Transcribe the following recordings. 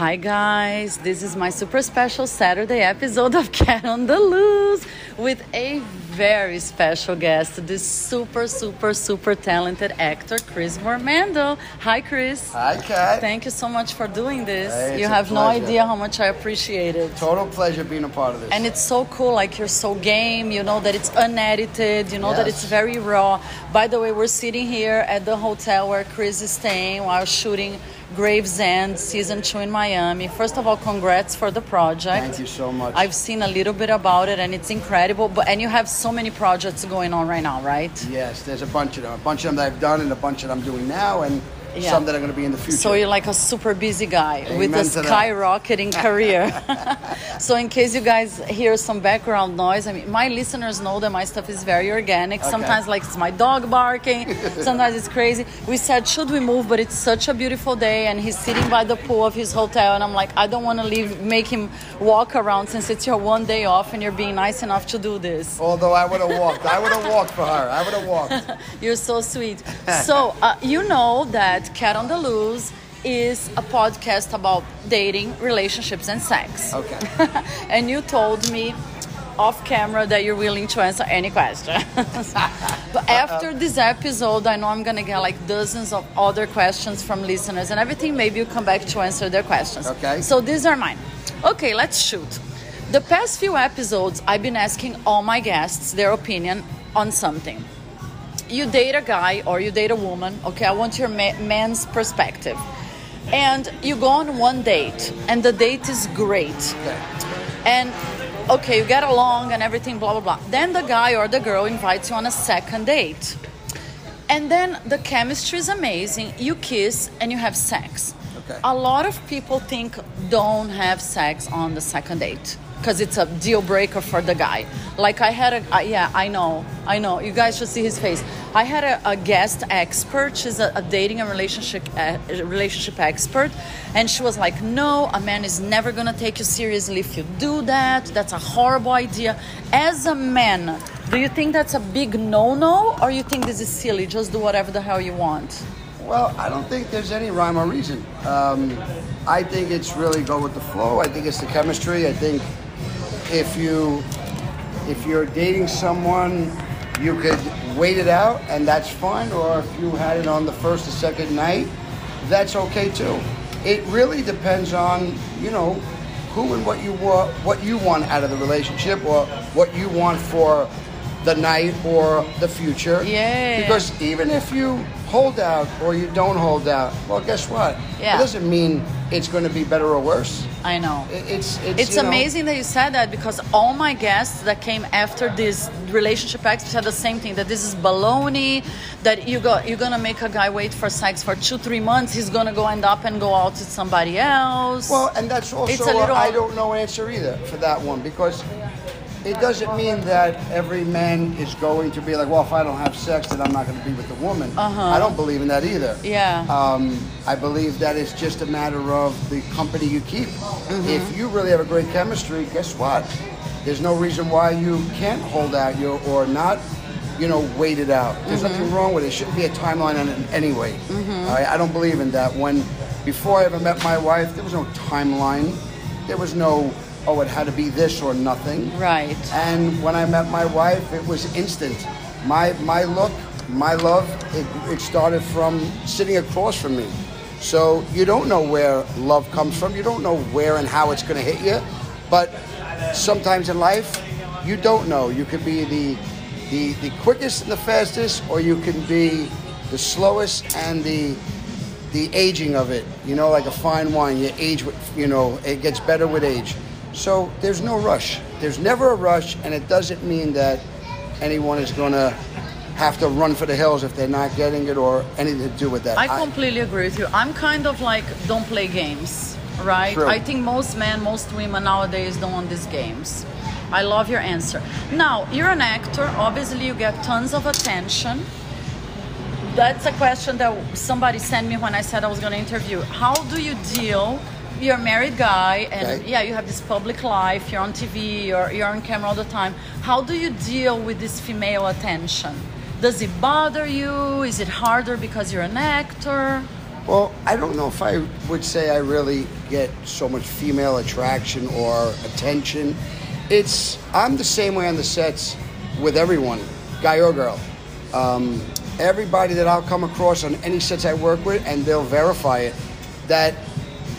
Hi, guys. This is my super special Saturday episode of Cat on the Loose with a very special guest, this super, super, super talented actor, Chris Mormando. Hi, Chris. Hi, Kat. Thank you so much for doing this. Hey, you have no idea how much I appreciate it. Total pleasure being a part of this. And it's so cool, like you're so game, you know that it's unedited, you know that it's very raw. By the way, we're sitting here at the hotel where Chris is staying while shooting Gravesend season two in Miami. First of all, congrats for the project. Thank you so much. I've seen a little bit about it and it's incredible. But and you have so many projects going on right now, right? yes, there's a bunch of them. A bunch of them that I've done and a bunch that I'm doing now and Yeah. some that are going to be in the future. So you're like a super busy guy with a Amen to that. skyrocketing career. so in case you guys hear some background noise, I mean, my listeners know that my stuff is very organic. Okay. Sometimes like it's my dog barking. Sometimes it's crazy. We said should we move, but it's such a beautiful day, and he's sitting by the pool of his hotel, and I'm like, I don't want to leave, make him walk around since it's your one day off, and you're being nice enough to do this. Although I would have walked. I would have walked for her. I would have walked. You're so sweet. so, uh, you know that Cat on the Loose is a podcast about dating, relationships, and sex. Okay. and you told me off camera that you're willing to answer any question. but after this episode, I know I'm gonna get like dozens of other questions from listeners and everything. Maybe you come back to answer their questions. Okay. So these are mine. Okay, let's shoot. The past few episodes, I've been asking all my guests their opinion on something you date a guy or you date a woman okay i want your ma- man's perspective. And you go on one date and the date is great. And okay you get along and everything blah blah blah. Then the guy or the girl invites you on a second date. And then the chemistry is amazing. You kiss and you have sex. Okay. a lot of people think don't have sex on the second date because it's a deal breaker for the guy. Like i had a uh, yeah i know i know. You guys should see his face. I had a, a guest expert. She's a, a dating and relationship uh, relationship expert. And she was like no a man is never gonna take you seriously if you do that. That's a horrible idea. As a man do you think that's a big no-no or you think this is silly? Just do whatever the hell you want. Well, I don't think there's any rhyme or reason. Um, I think it's really go with the flow. I think it's the chemistry. I think if you if you're dating someone, you could wait it out, and that's fine. Or if you had it on the first or second night, that's okay too. It really depends on you know who and what you want, what you want out of the relationship, or what you want for the night or the future. Yeah. Because even if you hold out or you don't hold out, well, guess what? Yeah. It doesn't mean it's going to be better or worse. i know It- It's it's, It's you know, amazing that you said that because all my guests that came after this relationship expert said the same thing that this is baloney, that you go you're gonna make a guy wait for sex for two, three months, he's gonna go end up and go out with somebody else. Well, and that's also It's a little- I don't know answer either for that one because it doesn't mean that every man is going to be like, well, if I don't have sex, then I'm not going to be with the woman. Uh-huh. I don't believe in that either. Yeah. Um, I believe that it's just a matter of the company you keep. Mm-hmm. If you really have a great chemistry, guess what? There's no reason why you can't hold out you or not, you know, wait it out. There's Mm-hmm. nothing wrong with it. It shouldn't be a timeline on it anyway. All right? I don't believe in that. When before I ever met my wife, there was no timeline. There was no oh, it had to be this or nothing. right. And when I met my wife, it was instant. My my look, my love, it, it started from sitting across from me. So you don't know where love comes from. You don't know where and how it's going to hit you. But sometimes in life, you don't know. You could be the the the quickest and the fastest, or you can be the slowest and the the aging of it. You know, like a fine wine, you age with, you know, it gets better with age. So there's no rush. There's never a rush, and it doesn't mean that anyone is going to have to run for the hills if they're not getting it or anything to do with that. I completely agree with you. I'm kind of like don't play games, right? True. I think most men, most women nowadays don't want these games. I love your answer. Now, you're an actor. Obviously, you get tons of attention. That's a question that somebody sent me when I said I was going to interview. How do you deal? You're a married guy, and Okay. yeah, you have this public life. You're on TV. You're you're on camera all the time. How do you deal with this female attention? Does it bother you? Is it harder because you're an actor? Well, I don't know if I would say I really get so much female attraction or attention. It's I'm the same way on the sets with everyone, guy or girl. Um, everybody that I'll come across on any sets I work with, and they'll verify it, that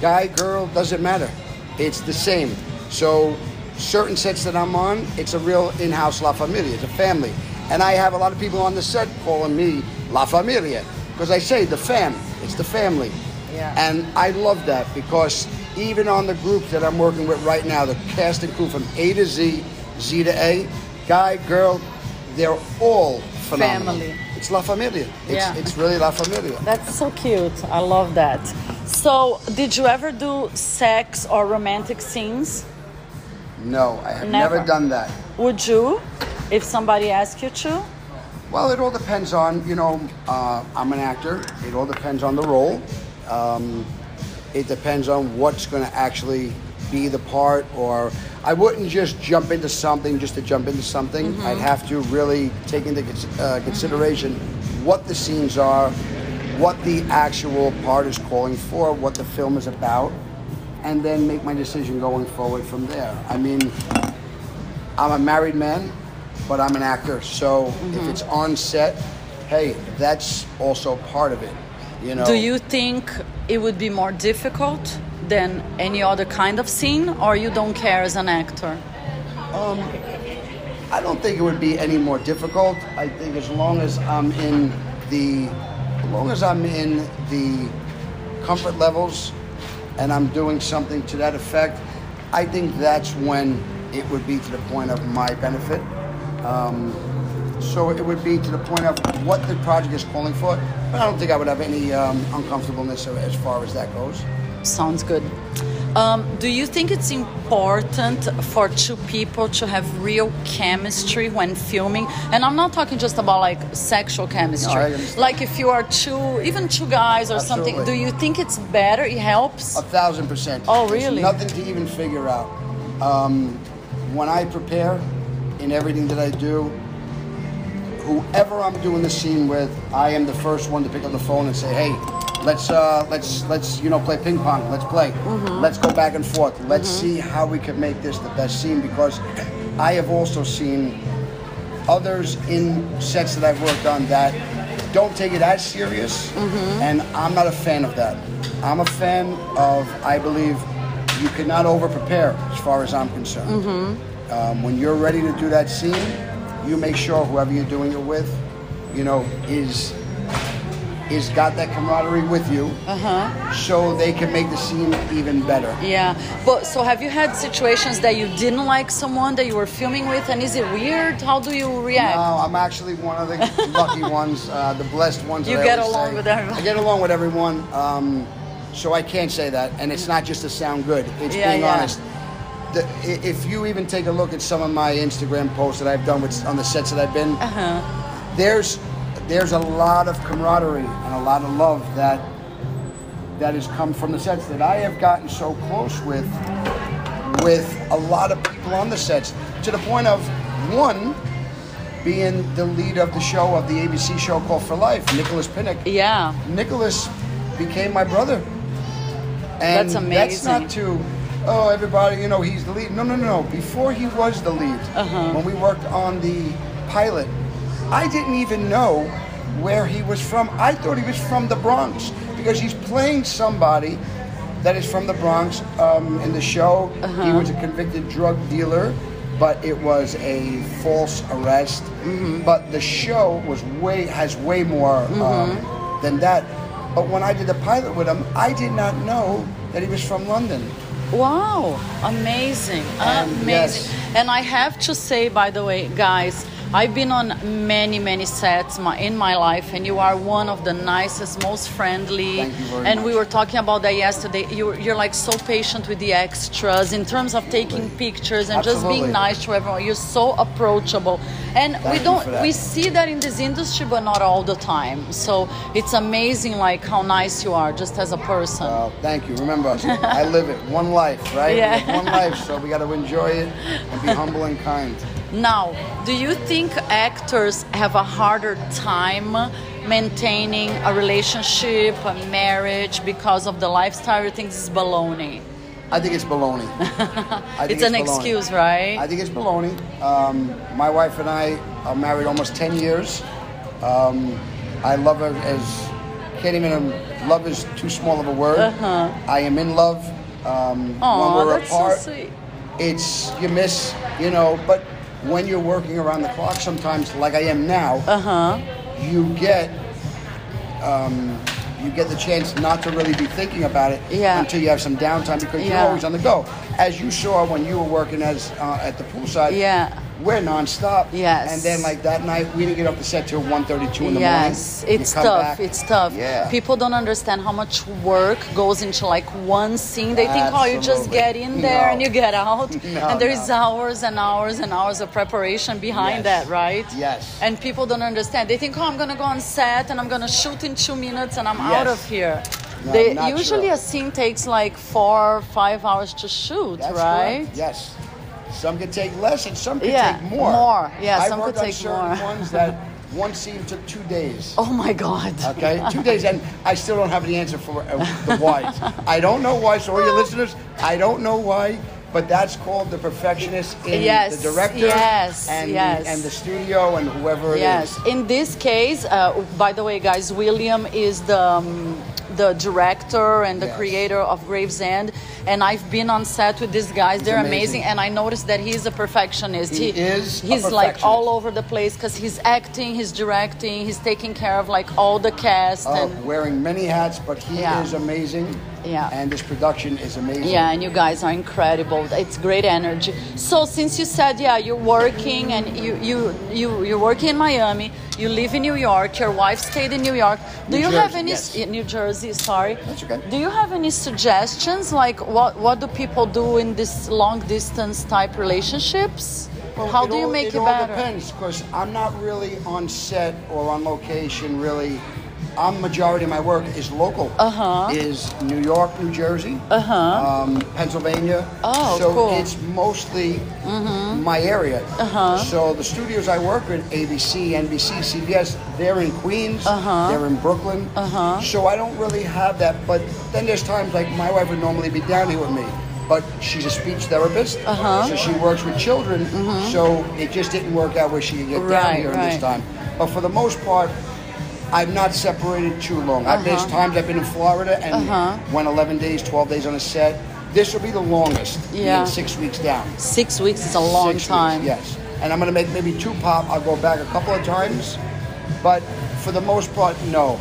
guy, girl doesn't matter. It's the same. So certain sets that I'm on, it's a real in-house La Familia. It's a family, and I have a lot of people on the set calling me La Familia because I say the fam. It's the family. Yeah. And I love that because even on the group that I'm working with right now, the cast and crew from A to Z, Z to A, guy, girl, they're all phenomenal. Family. It's La Familia. It's, Yeah. it's really La Familia. That's so cute. I love that. So, did you ever do sex or romantic scenes? No, I have Never. never, done that. Would you, if somebody asked you to? Well, it all depends on, you know, uh, I'm an actor. It all depends on the role. Um, it depends on what's going to actually be the part, or I wouldn't just jump into something just to jump into something. Mm-hmm. I'd have to really take into uh, consideration what the scenes are, what the actual part is calling for, what the film is about, and then make my decision going forward from there. I mean, I'm a married man, but I'm an actor. So Mm-hmm. if it's on set, hey, that's also part of it. You know. Do you think it would be more difficult than any other kind of scene, or you don't care as an actor? I don't think it would be any more difficult. I think as long as I'm in the, long as I'm in the comfort levels, and I'm doing something to that effect, I think that's when it would be to the point of my benefit. Um, so it would be to the point of what the project is calling for, but I don't think I would have any um, uncomfortableness as far as that goes. Sounds good. Um, do you think it's important for two people to have real chemistry when filming? And I'm not talking just about like sexual chemistry. No, like if you are two, even two guys or something, do you think it's better? It helps? A thousand percent. Oh, There's really? nothing to even figure out. Um, when I prepare in everything that I do, whoever I'm doing the scene with, I am the first one to pick up the phone and say, "Hey, let's uh, let's let's you know play ping pong. Let's play. Mm-hmm. Let's go back and forth. Let's see how we can make this the best scene." Because I have also seen others in sets that I've worked on that don't take it as serious, and I'm not a fan of that. I'm a fan of, I believe, you cannot over prepare as far as I'm concerned. Um, when you're ready to do that scene, you make sure whoever you're doing it with, you know, is is got that camaraderie with you, so they can make the scene even better. Yeah, but so have you had situations that you didn't like someone that you were filming with, and is it weird? How do you react? No, I'm actually one of the lucky ones, uh, the blessed ones. You get along say. with everyone. I get along with everyone, um, so I can't say that. And it's not just to sound good; it's Yeah, being yeah. honest. The, if you even take a look at some of my Instagram posts that I've done with on the sets that I've been, Uh-huh. there's there's a lot of camaraderie and a lot of love that that has come from the sets that I have gotten so close with with a lot of people on the sets to the point of one being the lead of the show of the ABC show called For Life, Nicholas Pinnock. Yeah, Nicholas became my brother. And That's That's not to, oh, everybody, you know, he's the lead. No, no, no. no. Before he was the lead, Uh-huh. when we worked on the pilot, I didn't even know where he was from. I thought he was from the Bronx because he's playing somebody that is from the Bronx um, in the show. Uh-huh. He was a convicted drug dealer, but it was a false arrest. Mm-hmm. But the show was way has way more Mm-hmm. um, than that. But when I did the pilot with him, I did not know that he was from London. Wow, amazing, And amazing. yes. And I have to say, by the way, guys, I've been on many, many sets my, in my life, and you are one of the nicest, most friendly. Thank you very and we were talking about that yesterday. You're, you're like so patient with the extras in terms of taking pictures and just being nice to everyone. You're so approachable, and we Thank you don't we see that in this industry, but not all the time. So it's amazing, like how nice you are, just as a person. Uh, thank you. Remember, I live it. One life, right? Yeah. One life, so we got to enjoy it and be humble and kind. Now, do you think actors have a harder time maintaining a relationship, a marriage because of the lifestyle, you think this is baloney? I think it's baloney. I think It's an baloney. excuse, right? I think it's baloney. Um, my wife and I are married almost 10 years. Um, I love her as, can't even, love is too small of a word. Uh-huh. I am in love. Um, Aw, when we're that's apart, so sweet. it's, you miss, you know, but when you're working around the clock sometimes, like I am now, Uh-huh. you get, um, you get the chance not to really be thinking about it Yeah. until you have some downtime because you're always on the go. As you saw when you were working as uh, at the poolside, Yeah. We're nonstop. Yes. And then like that night, we didn't get off the set till 1.32 in the Yes, morning. it's tough. back- It's tough. Yeah. People don't understand how much work goes into like one scene. They think, oh, you just get in there No. and you get out. No, and there's no. hours and hours and hours of preparation behind Yes. that, right? Yes. And people don't understand. They think, oh, I'm going to go on set and I'm going to shoot in two minutes and I'm out of here. No, they, usually a scene takes like four, five hours to shoot, That's right? correct. Yes. Some could take less and some could Yeah, take more. more. Yeah, I some worked could on take certain more. ones that one scene took two days. Oh my God. Okay, two days, and I still don't have the answer for uh, the why. I don't know why. So, all your listeners, I don't know why, but that's called the perfectionist in Yes, the director, yes, and yes. The, and the studio, and whoever it is. Yes. In this case, uh, by the way, guys, William is the um, the director and the Yes. creator of Gravesend, and I've been on set with these guys. They're amazing. amazing. and I noticed that he's a perfectionist. He is a He's like all over the place because he's acting, he's directing, he's taking care of like all the cast Uh, and. wearing many hats, but he Yeah. is amazing. Yeah. And this production is amazing. Yeah, and you guys are incredible. It's great energy. So since you said yeah, you're working and you you you you're working in Miami, you live in New York. Your wife stayed in New York. Do New you have any yes. New Jersey? Sorry. That's okay. Do you have any suggestions? Like what what do people do in this long distance type relationships? Well, How it do you make it, it all better? depends because I'm not really on set or on location. Really, I'm majority of my work is local. Uh-huh. Is New York, New Jersey, uh-huh. um, Pennsylvania. Oh, so cool. it's mostly my area. Uh-huh. So the studios I work with, ABC, NBC, CBS, they're in Queens. Uh-huh. They're in Brooklyn. Uh-huh. So I don't really have that. But then there's times like my wife would normally be down here with me. But she's a speech therapist, Uh-huh. so she works with children. So it just didn't work out where she could get down Mm-hmm. Right, here right. this time. But for the most part, I've not separated too long. I've There's Uh-huh. times I've been in Florida and went 11 days, 12 days on a set. This will be the longest. Yeah. six weeks down. Six weeks is a long Six time. Weeks, yes. And I'm going to make maybe two pop. I'll go back a couple of times. But for the most part, no.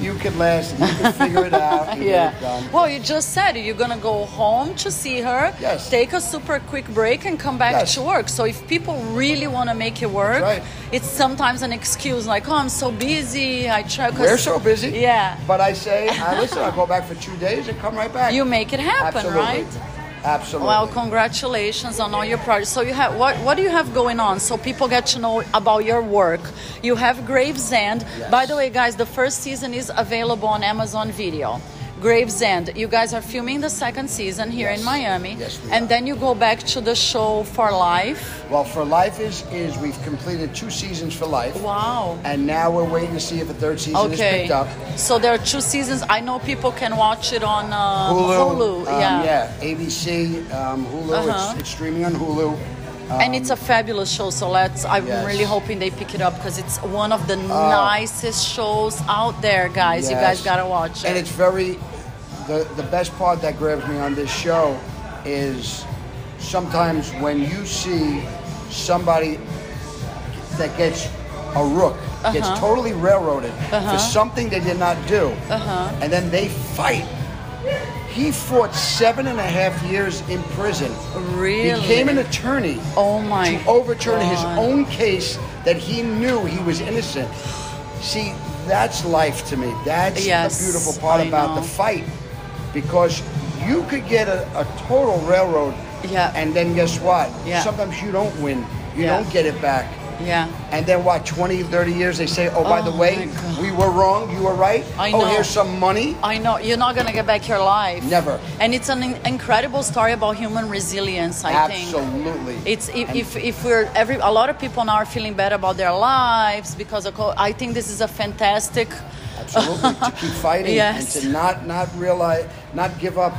You can last. You can figure it out. Yeah. It. Well, you just said you're gonna go home to see her. Yes. Take a super quick break and come back Yes. to work. So if people really want to make it work, right. it's sometimes an excuse like, "Oh, I'm so busy. I try." 'cause- We're so busy. Yeah. But I say, I listen. I go back for two days and come right back. You make it happen, Absolutely. right? Absolutely. Well, congratulations on all your projects. So you have what? What do you have going on? So people get to know about your work. You have Gravesend. Yes. By the way, guys, the first season is available on Amazon Video. Gravesend. You guys are filming the second season here Yes. in Miami, Yes, we and are. then you go back to the show for life. Well, for life is is we've completed two seasons for life. Wow. And now we're waiting to see if a third season is Okay. picked up. So there are two seasons. I know people can watch it on uh, Hulu. um, yeah. yeah. ABC, um, Hulu. Uh-huh. It's, it's streaming on Hulu. and it's a fabulous show. So let's. I'm Yes. really hoping they pick it up because it's one of the nicest shows out there, guys. You guys gotta watch it. And it's very the the best part that grabs me on this show is sometimes when you see somebody that gets a rook gets Uh-huh. totally railroaded for something they did not do, Uh-huh. and then they fight. He fought seven and a half years in prison. Really? Became an attorney oh my. to overturn his own case that he knew he was innocent. See, that's life to me. That's Yes, the beautiful part I about know. the fight. Because you could get a, a total railroad Yeah. and then guess what? Yeah. Sometimes you don't win. You Yeah. don't get it back. Yeah. And then what, 20, 30 years, they say, oh, by the Oh, way, we were wrong, you were right. I Oh, know. here's some money. I know you're not gonna get back your life. Never. And it's an in- incredible story about human resilience. I think. Absolutely. It's if, if, if we're every a lot of people now are feeling bad about their lives because of co- I think this is a fantastic Absolutely. to keep fighting Yes. and to not not realize, not give up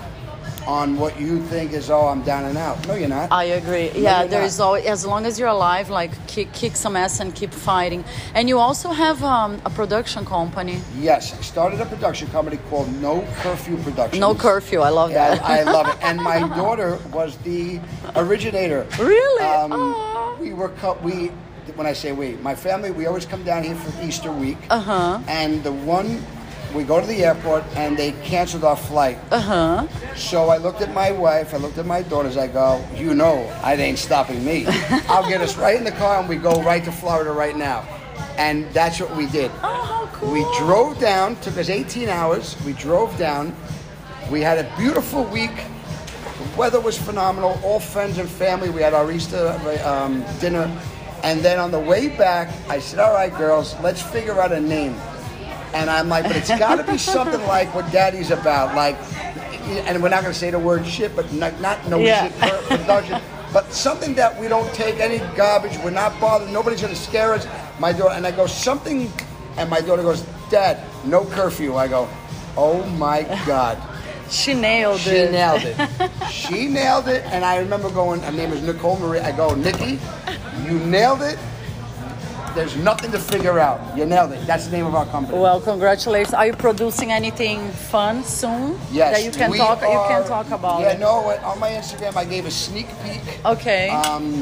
on what you think is, oh, I'm down and out. No, you're not. I agree. Yeah, you're there not. is always, as long as you're alive, like kick, kick some ass and keep fighting. And you also have um, a production company. yes, I started a production company called No Curfew Productions. No curfew. I love that. I, I love it. And my daughter was the originator. Really? Um, we were co- we when I say we, my family, we always come down here for Easter week. Uh huh. And the one, we go to the airport and they canceled our flight. Uh huh. So I looked at my wife, I looked at my daughters, I go, you know, I ain't stopping me. I'll get us right in the car and we go right to Florida right now. And that's what we did. Oh, how cool. We drove down, took us 18 hours. We drove down. We had a beautiful week. The weather was phenomenal. All friends and family. We had our Easter um, dinner. And then on the way back, I said, All right, girls, let's figure out a name. And I'm like, But it's got to be something like what daddy's about. Like, and we're not going to say the word shit, but not, not no Yeah. shit per- production. But something that we don't take any garbage. We're not bothered. Nobody's going to scare us. My daughter and I go something, and my daughter goes, "Dad, no curfew." I go, "Oh my God." She nailed She it. She nailed it. she nailed it, and I remember going. Her name is Nicole Marie. I go, Nikki, you nailed it. There's nothing to figure out. You nailed it. That's the name of our company. Well, congratulations. Are you producing anything fun soon? yes, That you can talk. You can talk about Yeah, it. no. On my Instagram, I gave a sneak peek. Okay. Um,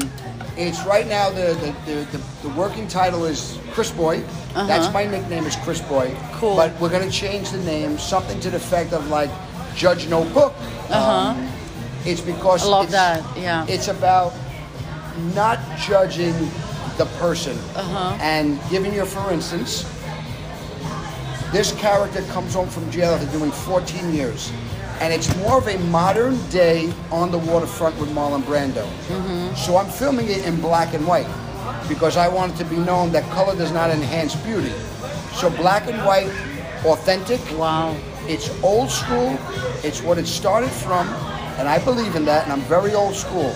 it's right now the the, the, the the working title is Chris Boy. Uh-huh. That's my nickname is Chris Boy. Cool. But we're gonna change the name, something to the effect of like Judge No Book. Uh-huh. it's because I love that, yeah. It's about not judging the person Uh-huh. and giving you, for instance, this character comes home from jail after doing 14 years. And it's more of a modern day on the waterfront with Marlon Brando. So I'm filming it in black and white because I want it to be known that color does not enhance beauty. So black and white, authentic. wow. It's old school. It's what it started from, and I believe in that. And I'm very old school.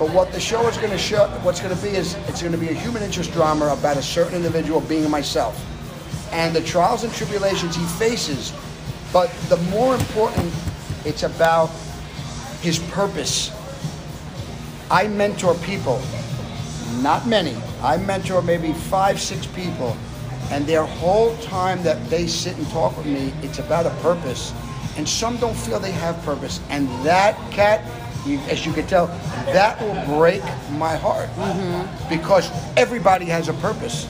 But what the show is going to show, what's going to be is it's going to be a human interest drama about a certain individual being myself, and the trials and tribulations he faces. But the more important, it's about his purpose. I mentor people, not many. I mentor maybe five, six people, and their whole time that they sit and talk with me, it's about a purpose. And some don't feel they have purpose, and that cat, you, as you can tell, that will break my heart because everybody has a purpose.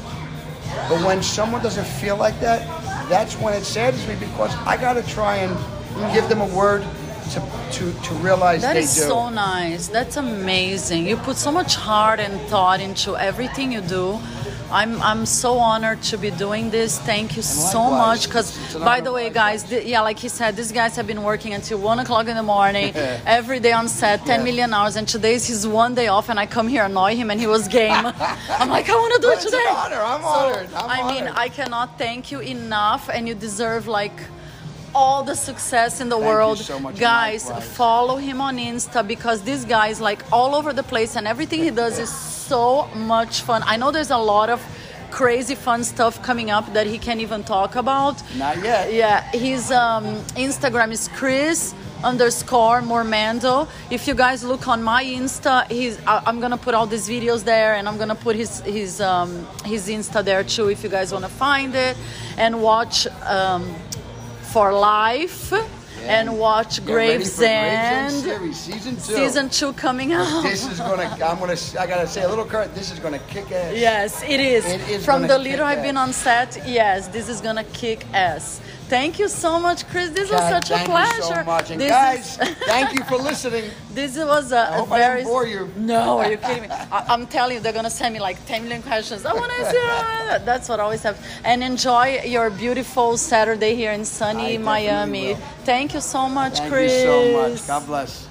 But when someone doesn't feel like that, that's when it saddens me because I got to try and give them a word to to, to realize That they is do. so nice. That's amazing. You put so much heart and thought into everything you do. I'm I'm so honored to be doing this. Thank you so much. Because It's- it's an by the way, guys, th- yeah, like he said, these guys have been working until one o'clock in the morning, every day on set, 10 Yeah. million hours. And today's his one day off, and I come here annoy him, and he was game. I'm like, I want to do it today. honor. I'm So, honored. I'm I mean, honored. I cannot thank you enough, and you deserve like all the success in the Thank you world. so much, Guys, likewise. follow him on Insta because this guy is like all over the place and everything he does is so much fun. I know there's a lot of crazy fun stuff coming up that he can't even talk about. Not yet. Yeah, his um, Instagram is Chris underscore Mormando. If you guys look on my Insta, he's I, I'm gonna put all these videos there, and I'm gonna put his his um, his Insta there too. If you guys wanna find it and watch um, for life and watch Get ready Graves Gravesend season two. season two coming out. This is gonna. I'm gonna. I gotta say a little current. This is gonna kick ass. Yes, it is. It is From the little I've been on set, yes, this is gonna kick ass. Thank you so much, Chris. This was such a thank pleasure. you so much. And This guys, is- thank you for listening. This was a, a hope I very. didn't bore you. No, are you kidding me? I, I'm telling you, they're gonna send me like 10 million questions. I want to. That's what I always have. And enjoy your beautiful Saturday here in sunny I Miami. Thank you so much, Thank Chris. you so much. God bless.